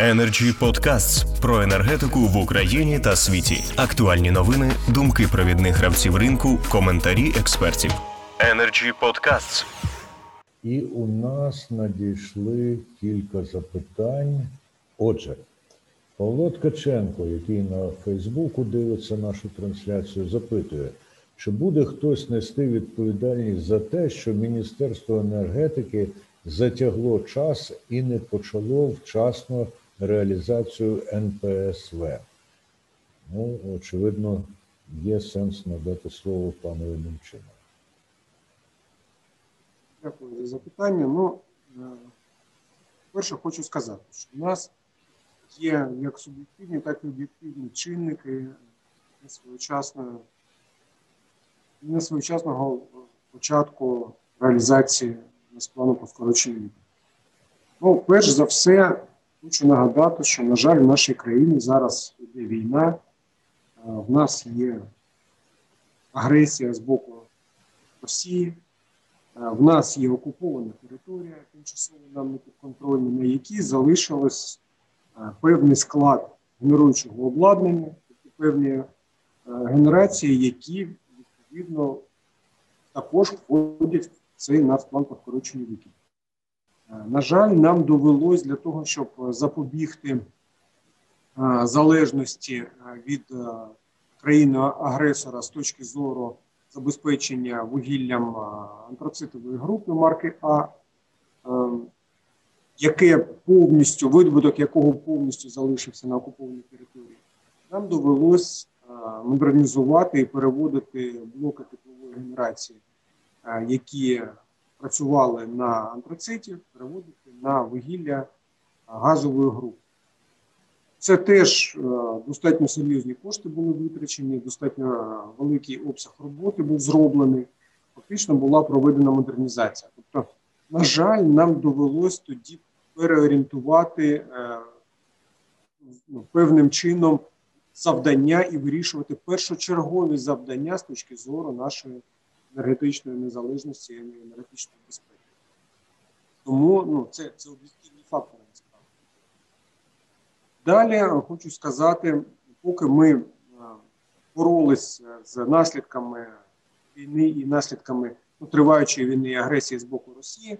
Energy Podcasts про енергетику в Україні та світі. Актуальні новини, думки провідних гравців ринку, коментарі експертів. Energy Podcasts. І у нас надійшли кілька запитань. Отже, Павло Ткаченко, який на Фейсбуку дивиться нашу трансляцію, запитує, чи буде хтось нести відповідальність за те, що Міністерство енергетики затягло час і не почало вчасно реалізацію НПСВ. Ну, очевидно, є сенс надати слово панові Немчину. Дякую за запитання. Ну, е, перше, хочу сказати, що в нас є як суб'єктивні, так і об'єктивні чинники несвоєчасної несвоєчасного початку реалізації плану по скороченню. Ну, перш за все, хочу нагадати, що, на жаль, в нашій країні зараз йде війна, в нас є агресія з боку Росії, в нас є окупована територія, тимчасово нам не підконтрольна, на якій залишилось певний склад генеруючого обладнання, певні генерації, які відповідно також входять в цей нацплан по скороченню віків. На жаль, нам довелось для того, щоб запобігти залежності від країни-агресора з точки зору забезпечення вугіллям антрацитової групи марки А, яке повністю, видобуток якого повністю залишився на окупованій території, нам довелось модернізувати і переводити блоки теплової генерації, які працювали на антрациті, переводити на вугілля газової групи. Це теж достатньо серйозні кошти були витрачені, достатньо великий обсяг роботи був зроблений. Фактично була проведена модернізація. Тобто, на жаль, нам довелось тоді переорієнтувати ну, певним чином завдання і вирішувати першочергові завдання з точки зору нашої енергетичної незалежності і енергетичної безпеки. Тому ну, це, це об'єктивні фактори насправді. Далі хочу сказати, поки ми боролися з наслідками війни і наслідками ну, триваючої війни і агресії з боку Росії,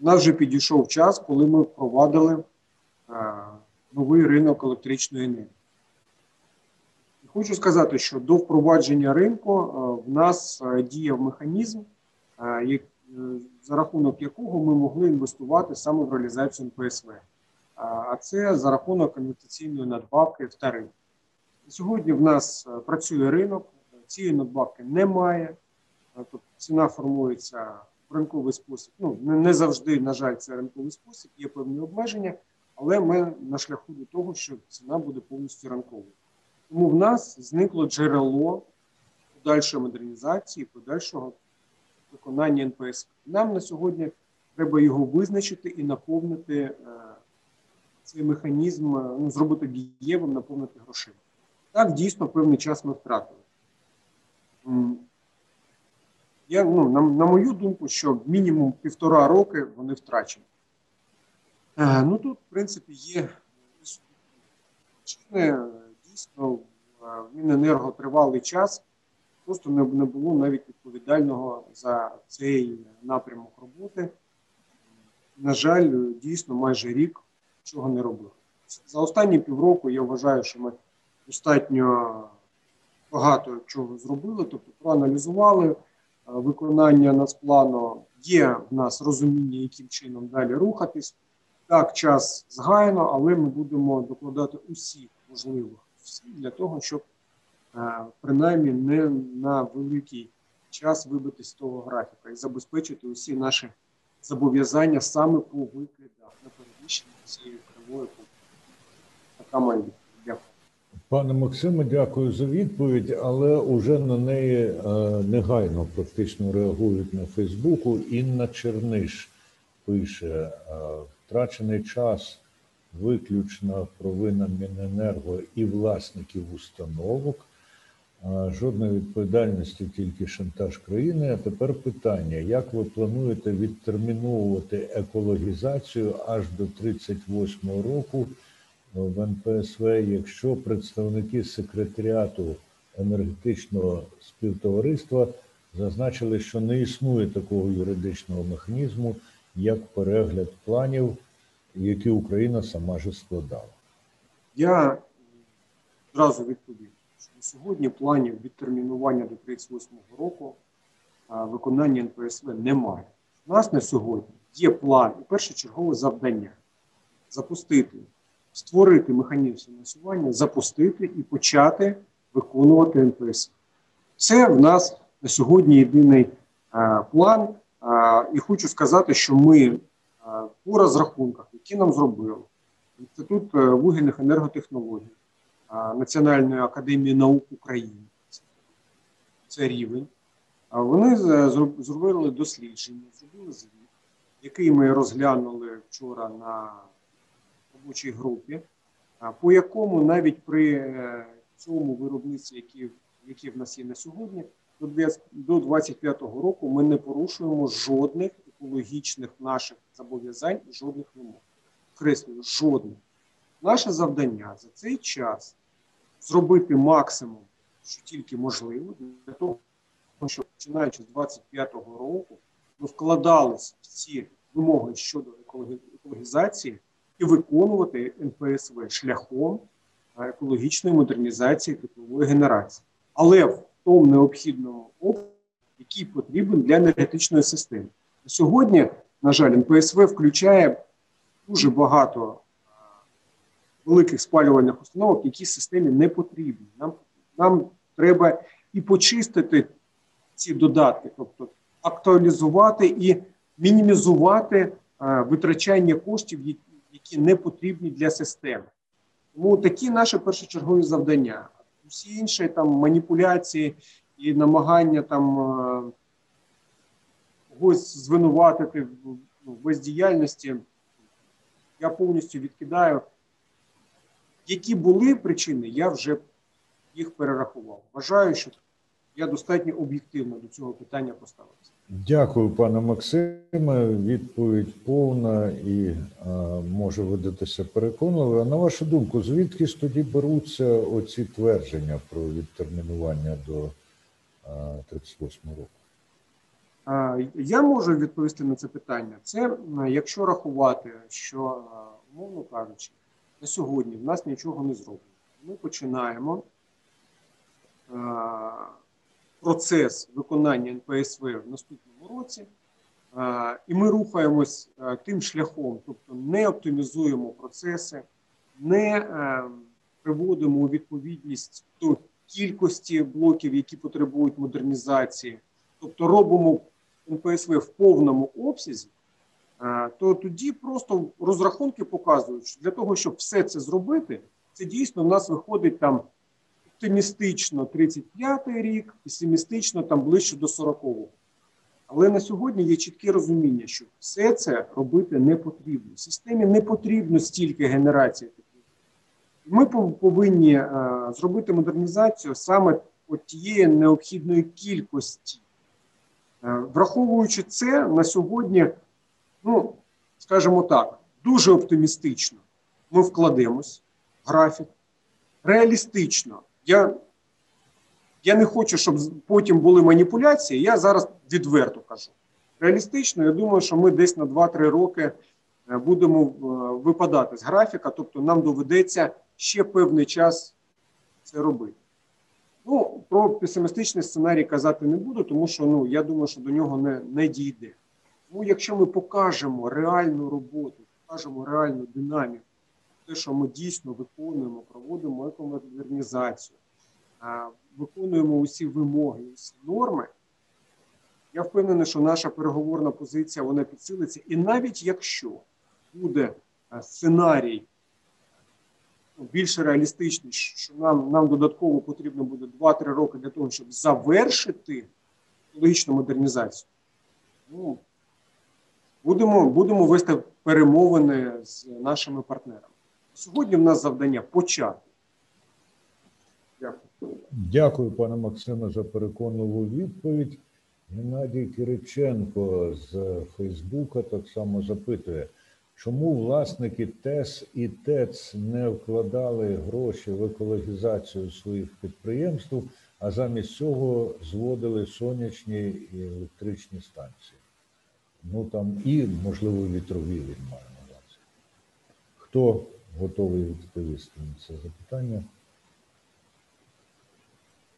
у нас вже підійшов час, коли ми впровадили новий ринок електричної енергії. Хочу сказати, що до впровадження ринку в нас діяв механізм, за рахунок якого ми могли інвестувати саме в реалізацію НПСВ. А це за рахунок інвестиційної надбавки в тариф. Сьогодні в нас працює ринок, цієї надбавки немає, тобто ціна формується в ринковий спосіб. Ну, не завжди, на жаль, це ринковий спосіб, є певні обмеження, але ми на шляху до того, що ціна буде повністю ранковою. Тому в нас зникло джерело подальшої модернізації, подальшого виконання НПС. Нам на сьогодні треба його визначити і наповнити е, цей механізм, ну, зробити дієвим, наповнити грошима. Так, дійсно, певний час ми втратили. Я, ну, на, на мою думку, що мінімум півтора роки вони втрачені. Е, ну тут, в принципі, є причини дійсно в Міненерго тривалий час просто не, було навіть відповідального за цей напрямок роботи. На жаль, дійсно майже рік чого не робили. За останні півроку я вважаю, що ми достатньо багато чого зробили, тобто проаналізували виконання нацплану, є в нас розуміння, яким чином далі рухатись. Так, час згаяно, але ми будемо докладати усіх можливих для того, щоб принаймні не на великий час вибити з того графіка і забезпечити усі наші зобов'язання саме по викидах на переміщення цієї кривої Така моя. Пане Максиме, дякую за відповідь, але уже на неї е, негайно практично реагують на Фейсбуку. Інна Черниш пише: е, втрачений час виключна провина Міненерго і власників установок. Жодної відповідальності, тільки шантаж країни. А тепер питання: як ви плануєте відтерміновувати екологізацію аж до 38-го року в НПСВ, якщо представники секретаріату енергетичного співтовариства зазначили, що не існує такого юридичного механізму, як перегляд планів, які Україна сама ж складала. Я одразу відповім, що на сьогодні планів відтермінування до 38-го року виконання НПСВ немає. У нас на сьогодні є план і першочергове завдання запустити, створити механізм фінансування, запустити і почати виконувати НПСВ. Це в нас на сьогодні єдиний план. І хочу сказати, що ми по розрахунках, які нам зробили, Інститут е, вугільних енерготехнологій Національної академії наук України. Це рівень. Вони зробили дослідження, зробили звіт, який ми розглянули вчора на робочій групі, по якому навіть при е, цьому виробництві, які, які в нас є на сьогодні, до 20 до 25-го року ми не порушуємо жодних екологічних наших зобов'язань і жодних вимог підкреслюю, жодних. Наше завдання за цей час зробити максимум, що тільки можливо, для того, щоб починаючи з 25-го року, ми вкладалися в ці вимоги щодо екологі- екологізації і виконувати НПСВ шляхом е, екологічної модернізації теплової генерації, але в тому необхідному обсязі, який потрібен для енергетичної системи. Сьогодні, на жаль, НПСВ включає дуже багато великих спалювальних установок, які системі не потрібні. Нам, нам треба і почистити ці додатки, тобто актуалізувати і мінімізувати а, витрачання коштів, які- не потрібні для системи. Тому такі наші першочергові завдання. Усі інші там маніпуляції і намагання там когось звинуватити ну, в бездіяльності я повністю відкидаю. Які були причини, я вже їх перерахував. Вважаю, що я достатньо об'єктивно до цього питання поставився. Дякую, пане Максиме. Відповідь повна і а, може видатися переконливою. А на вашу думку, звідки ж тоді беруться оці твердження про відтермінування до а, 38 року? Я можу відповісти на це питання. Це якщо рахувати, що, умовно кажучи, на сьогодні в нас нічого не зроблено. Ми починаємо процес виконання НПСВ в наступному році, і ми рухаємось тим шляхом, тобто не оптимізуємо процеси, не приводимо у відповідність до кількості блоків, які потребують модернізації тобто робимо НПСВ в повному обсязі, то тоді просто розрахунки показують, що для того, щоб все це зробити, це дійсно в нас виходить там оптимістично 35-й рік, песимістично там ближче до 40-го. Але на сьогодні є чітке розуміння, що все це робити не потрібно. Системі не потрібно стільки генерації. Ми повинні е, зробити модернізацію саме от тієї необхідної кількості. Е, Враховуючи це на сьогодні, ну скажімо так, дуже оптимістично. Ми вкладемось в графік. Реалістично. Я, я не хочу, щоб потім були маніпуляції. Я зараз відверто кажу. Реалістично, я думаю, що ми десь на 2-3 роки е, будемо е, випадати з графіка, тобто нам доведеться ще певний час це робити. Ну, про песимістичний сценарій казати не буду, тому що ну, я думаю, що до нього не, не дійде. Тому якщо ми покажемо реальну роботу, покажемо реальну динаміку, те, що ми дійсно виконуємо, проводимо екомодернізацію, виконуємо усі вимоги, усі норми, я впевнений, що наша переговорна позиція вона підсилиться. І навіть якщо буде сценарій ну, більш реалістичний, що нам, нам додатково потрібно буде 2-3 роки для того, щоб завершити екологічну модернізацію, ну, будемо, будемо вести перемовини з нашими партнерами. Сьогодні в нас завдання почати. Дякую. Дякую, пане Максиме, за переконливу відповідь. Геннадій Кириченко з Фейсбука так само запитує: Чому власники ТЕС і ТЕЦ не вкладали гроші в екологізацію своїх підприємств, а замість цього зводили сонячні і електричні станції? Ну там і, можливо, вітрові він має на увазі. Хто готовий відповісти на це запитання?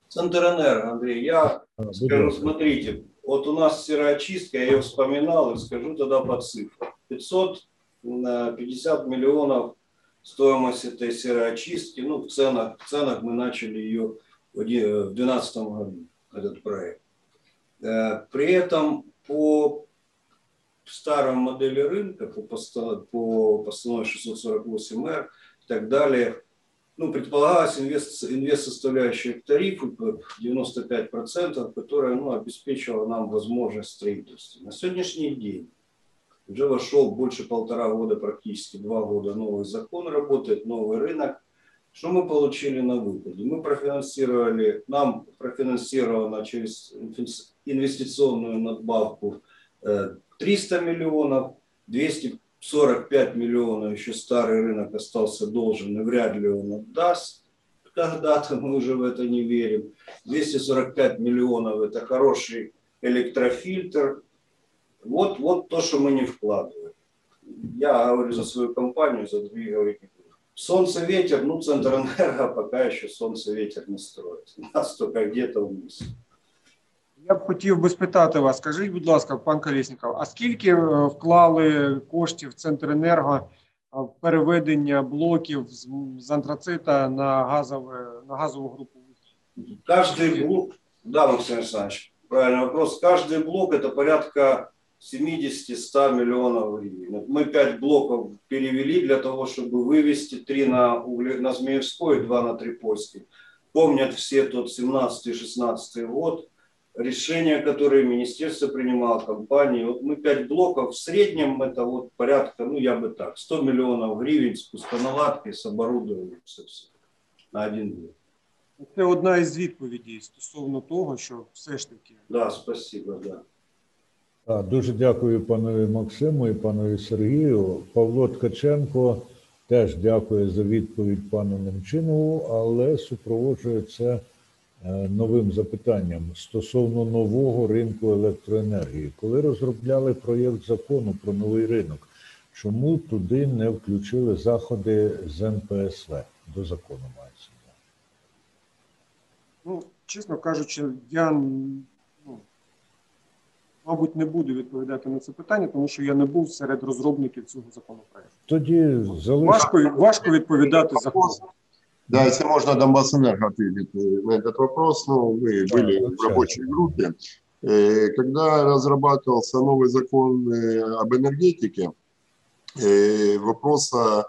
Центрэнерго, Андрей, я А, скажу, смотрите, вот у нас сыроочистка, я ее вспоминал и скажу тогда по цифрам. 550 миллионов стоимость этой сыроочистки, ну, в ценах, в ценах мы начали ее в 2012 году, этот проект. Э, При этом по старой модели рынка, по, по постанове 648Р и так далее, ну, предполагалась инвест, инвест-составляющая к тарифу по 95%, которая ну, обеспечивала нам возможность строительства. На сегодняшний день уже вошел больше полтора года, практически два года новый закон работает, новый рынок. Что мы получили на выходе? Мы профинансировали, нам профинансировано через инвес- инвестиционную надбавку э, 300 миллионов, 245 миллионов еще старый рынок остался должен, и вряд ли он отдаст. Когда-то мы уже в это не верим. 245 миллионов – это хороший электрофильтр. Вот, вот то, что мы не вкладываем. Я говорю за свою компанию, за другие говорить не буду. Солнце, ветер, ну, центр энерго пока еще солнце, ветер не строит. У нас только где-то вниз. Я б хотів би спитати вас, скажіть, будь ласка, пан Колєсніков, а скільки е, вклали коштів Центренерго е, в переведення блоків з, з антрацита на газове на газову групу? Каждый блок, да, Максим Александрович, правильный вопрос. Каждый блок это порядка 70-100 миллионов гривен. Вот Мы 5 блоков перевели для того, чтобы вывести 3 на, угле, на Змеевской, 2 на Трипольской. Помнят все тот 17-16 год, решения, которые министерство принимало, компании. Вот мы 5 блоков, в среднем это вот порядка, ну я бы так, 100 миллионов гривен с пустоналадкой, с оборудованием, со всем, на один блок. Це одна із відповідей стосовно того, що все ж таки Да, спасибо, да. Дуже дякую панові Максиму і панові Сергію. Павло Ткаченко теж дякує за відповідь пану Немчинову, але супроводжує це е, новим запитанням стосовно нового ринку електроенергії. Коли розробляли проєкт закону про новий ринок, чому туди не включили заходи з НПСВ до закону мається? Ну, чесно кажучи, я мабуть не буду відповідати на це питання, тому що я не був серед розробників цього законопроекту. Тоді залиш... Важко, важко відповідати за Вопрос. кого. Да, если можно, Донбассэнерго ответит э, на этот вопрос. Ну, вы Да, были в вообще. рабочей группе. Э, Когда разрабатывался новый закон э, об энергетике, э, вопроса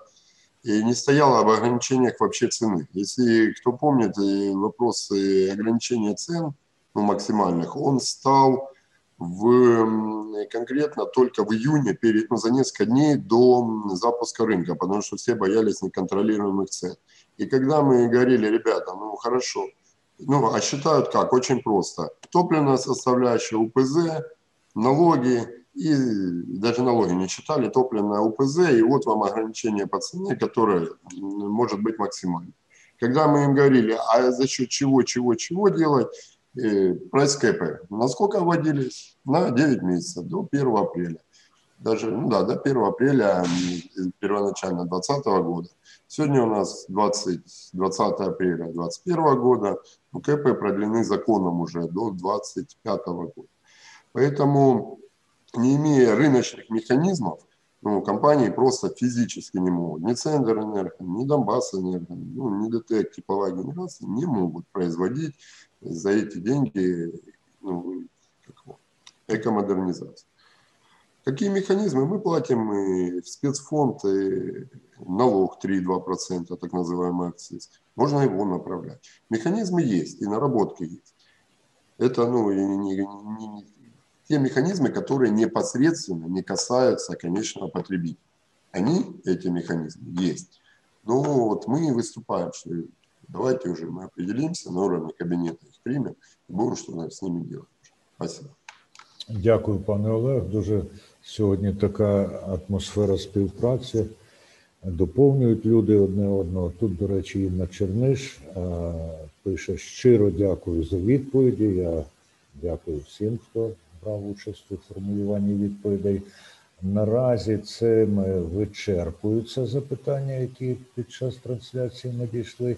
э, не стояло об ограничениях вообще цены. Если кто помнит, э, вопрос э, ограничения цен, ну, максимальных, он стал в, конкретно только в июне, перед, ну, за несколько дней до запуска рынка, потому что все боялись неконтролируемых цен. И когда мы говорили, ребята, ну хорошо, ну а считают как? Очень просто. Топливная составляющая УПЗ, налоги, и даже налоги не считали, топливная УПЗ, и вот вам ограничение по цене, которое может быть максимально. Когда мы им говорили, а за счет чего, чего, чего делать, э, прайс КП, насколько вводились? На 9 месяцев, до 1 апреля. Даже, ну да, до 1 апреля первоначально 2020 года. Сегодня у нас 20, 20 апреля 2021 года, но КП продлены законом уже до 2025 года. Поэтому, не имея рыночных механизмов, ну, компании просто физически не могут. Ни Центр Энерго, ни Донбасс Энерго, ну, ни ДТЭК, типовая генерация не могут производить за эти деньги ну, экомодернизацию. Какие механизмы? Мы платим и в спецфонд и налог 3,2%, так называемый акциз. Можно его направлять. Механизмы есть, и наработки есть. Это ну, не- не- не- те механизмы, которые непосредственно не касаются конечного потребителя. Они, эти механизмы, есть. Но вот мы выступаем, что давайте уже мы определимся на уровне кабинета, их примем, и будем что-то ними делать. Спасибо. Дякую, пане Олег. Дуже сьогодні така атмосфера співпраці. Доповнюють люди одне одного. Тут, до речі, Інна Черниш пише щиро дякую за відповіді. Я дякую всім, хто брав участь у формулюванні відповідей. Наразі цими вичерпуються запитання, які під час трансляції надійшли.